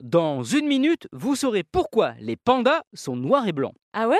Dans une minute, vous saurez pourquoi les pandas sont noirs et blancs. Ah ouais?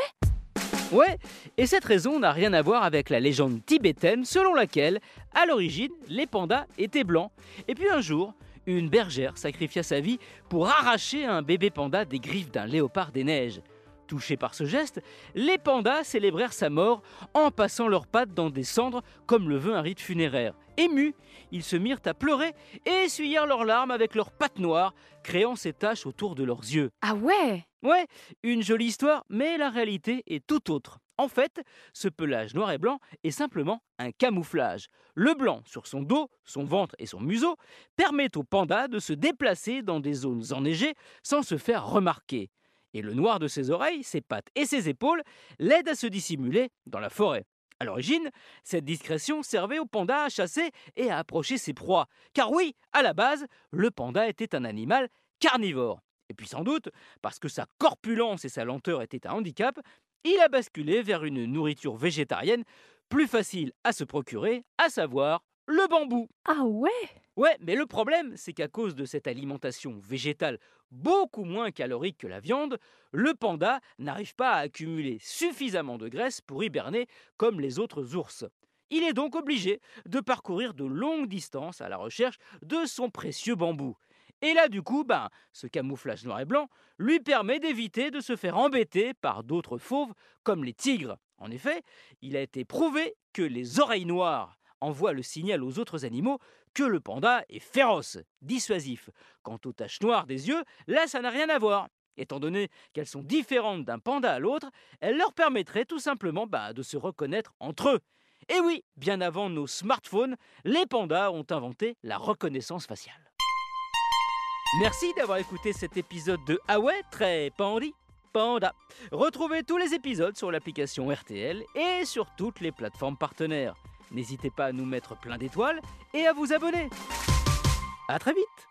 Ouais, et cette raison n'a rien à voir avec la légende tibétaine selon laquelle, à l'origine, les pandas étaient blancs. Et puis un jour, une bergère sacrifia sa vie pour arracher un bébé panda des griffes d'un léopard des neiges. Touchés par ce geste, les pandas célébrèrent sa mort en passant leurs pattes dans des cendres comme le veut un rite funéraire. Émus, ils se mirent à pleurer et essuyèrent leurs larmes avec leurs pattes noires, créant ces taches autour de leurs yeux. Ah ouais? Ouais, une jolie histoire, mais la réalité est tout autre. En fait, ce pelage noir et blanc est simplement un camouflage. Le blanc sur son dos, son ventre et son museau permet aux pandas de se déplacer dans des zones enneigées sans se faire remarquer et le noir de ses oreilles, ses pattes et ses épaules l'aident à se dissimuler dans la forêt. À l'origine, cette discrétion servait au panda à chasser et à approcher ses proies. Car oui, à la base, le panda était un animal carnivore. Et puis sans doute, parce que sa corpulence et sa lenteur étaient un handicap, il a basculé vers une nourriture végétarienne plus facile à se procurer, à savoir le bambou. Ah ouais? Ouais, mais le problème, c'est qu'à cause de cette alimentation végétale beaucoup moins calorique que la viande, le panda n'arrive pas à accumuler suffisamment de graisse pour hiberner comme les autres ours. Il est donc obligé de parcourir de longues distances à la recherche de son précieux bambou. Et là, du coup, ben, ce camouflage noir et blanc lui permet d'éviter de se faire embêter par d'autres fauves comme les tigres. En effet, il a été prouvé que les oreilles noires envoie le signal aux autres animaux que le panda est féroce, dissuasif. Quant aux taches noires des yeux, là ça n'a rien à voir. Étant donné qu'elles sont différentes d'un panda à l'autre, elles leur permettraient tout simplement bah, de se reconnaître entre eux. Et oui, bien avant nos smartphones, les pandas ont inventé la reconnaissance faciale. Merci d'avoir écouté cet épisode de Ah ouais, très pandi Panda. Retrouvez tous les épisodes sur l'application RTL et sur toutes les plateformes partenaires. N'hésitez pas à nous mettre plein d'étoiles et à vous abonner. A très vite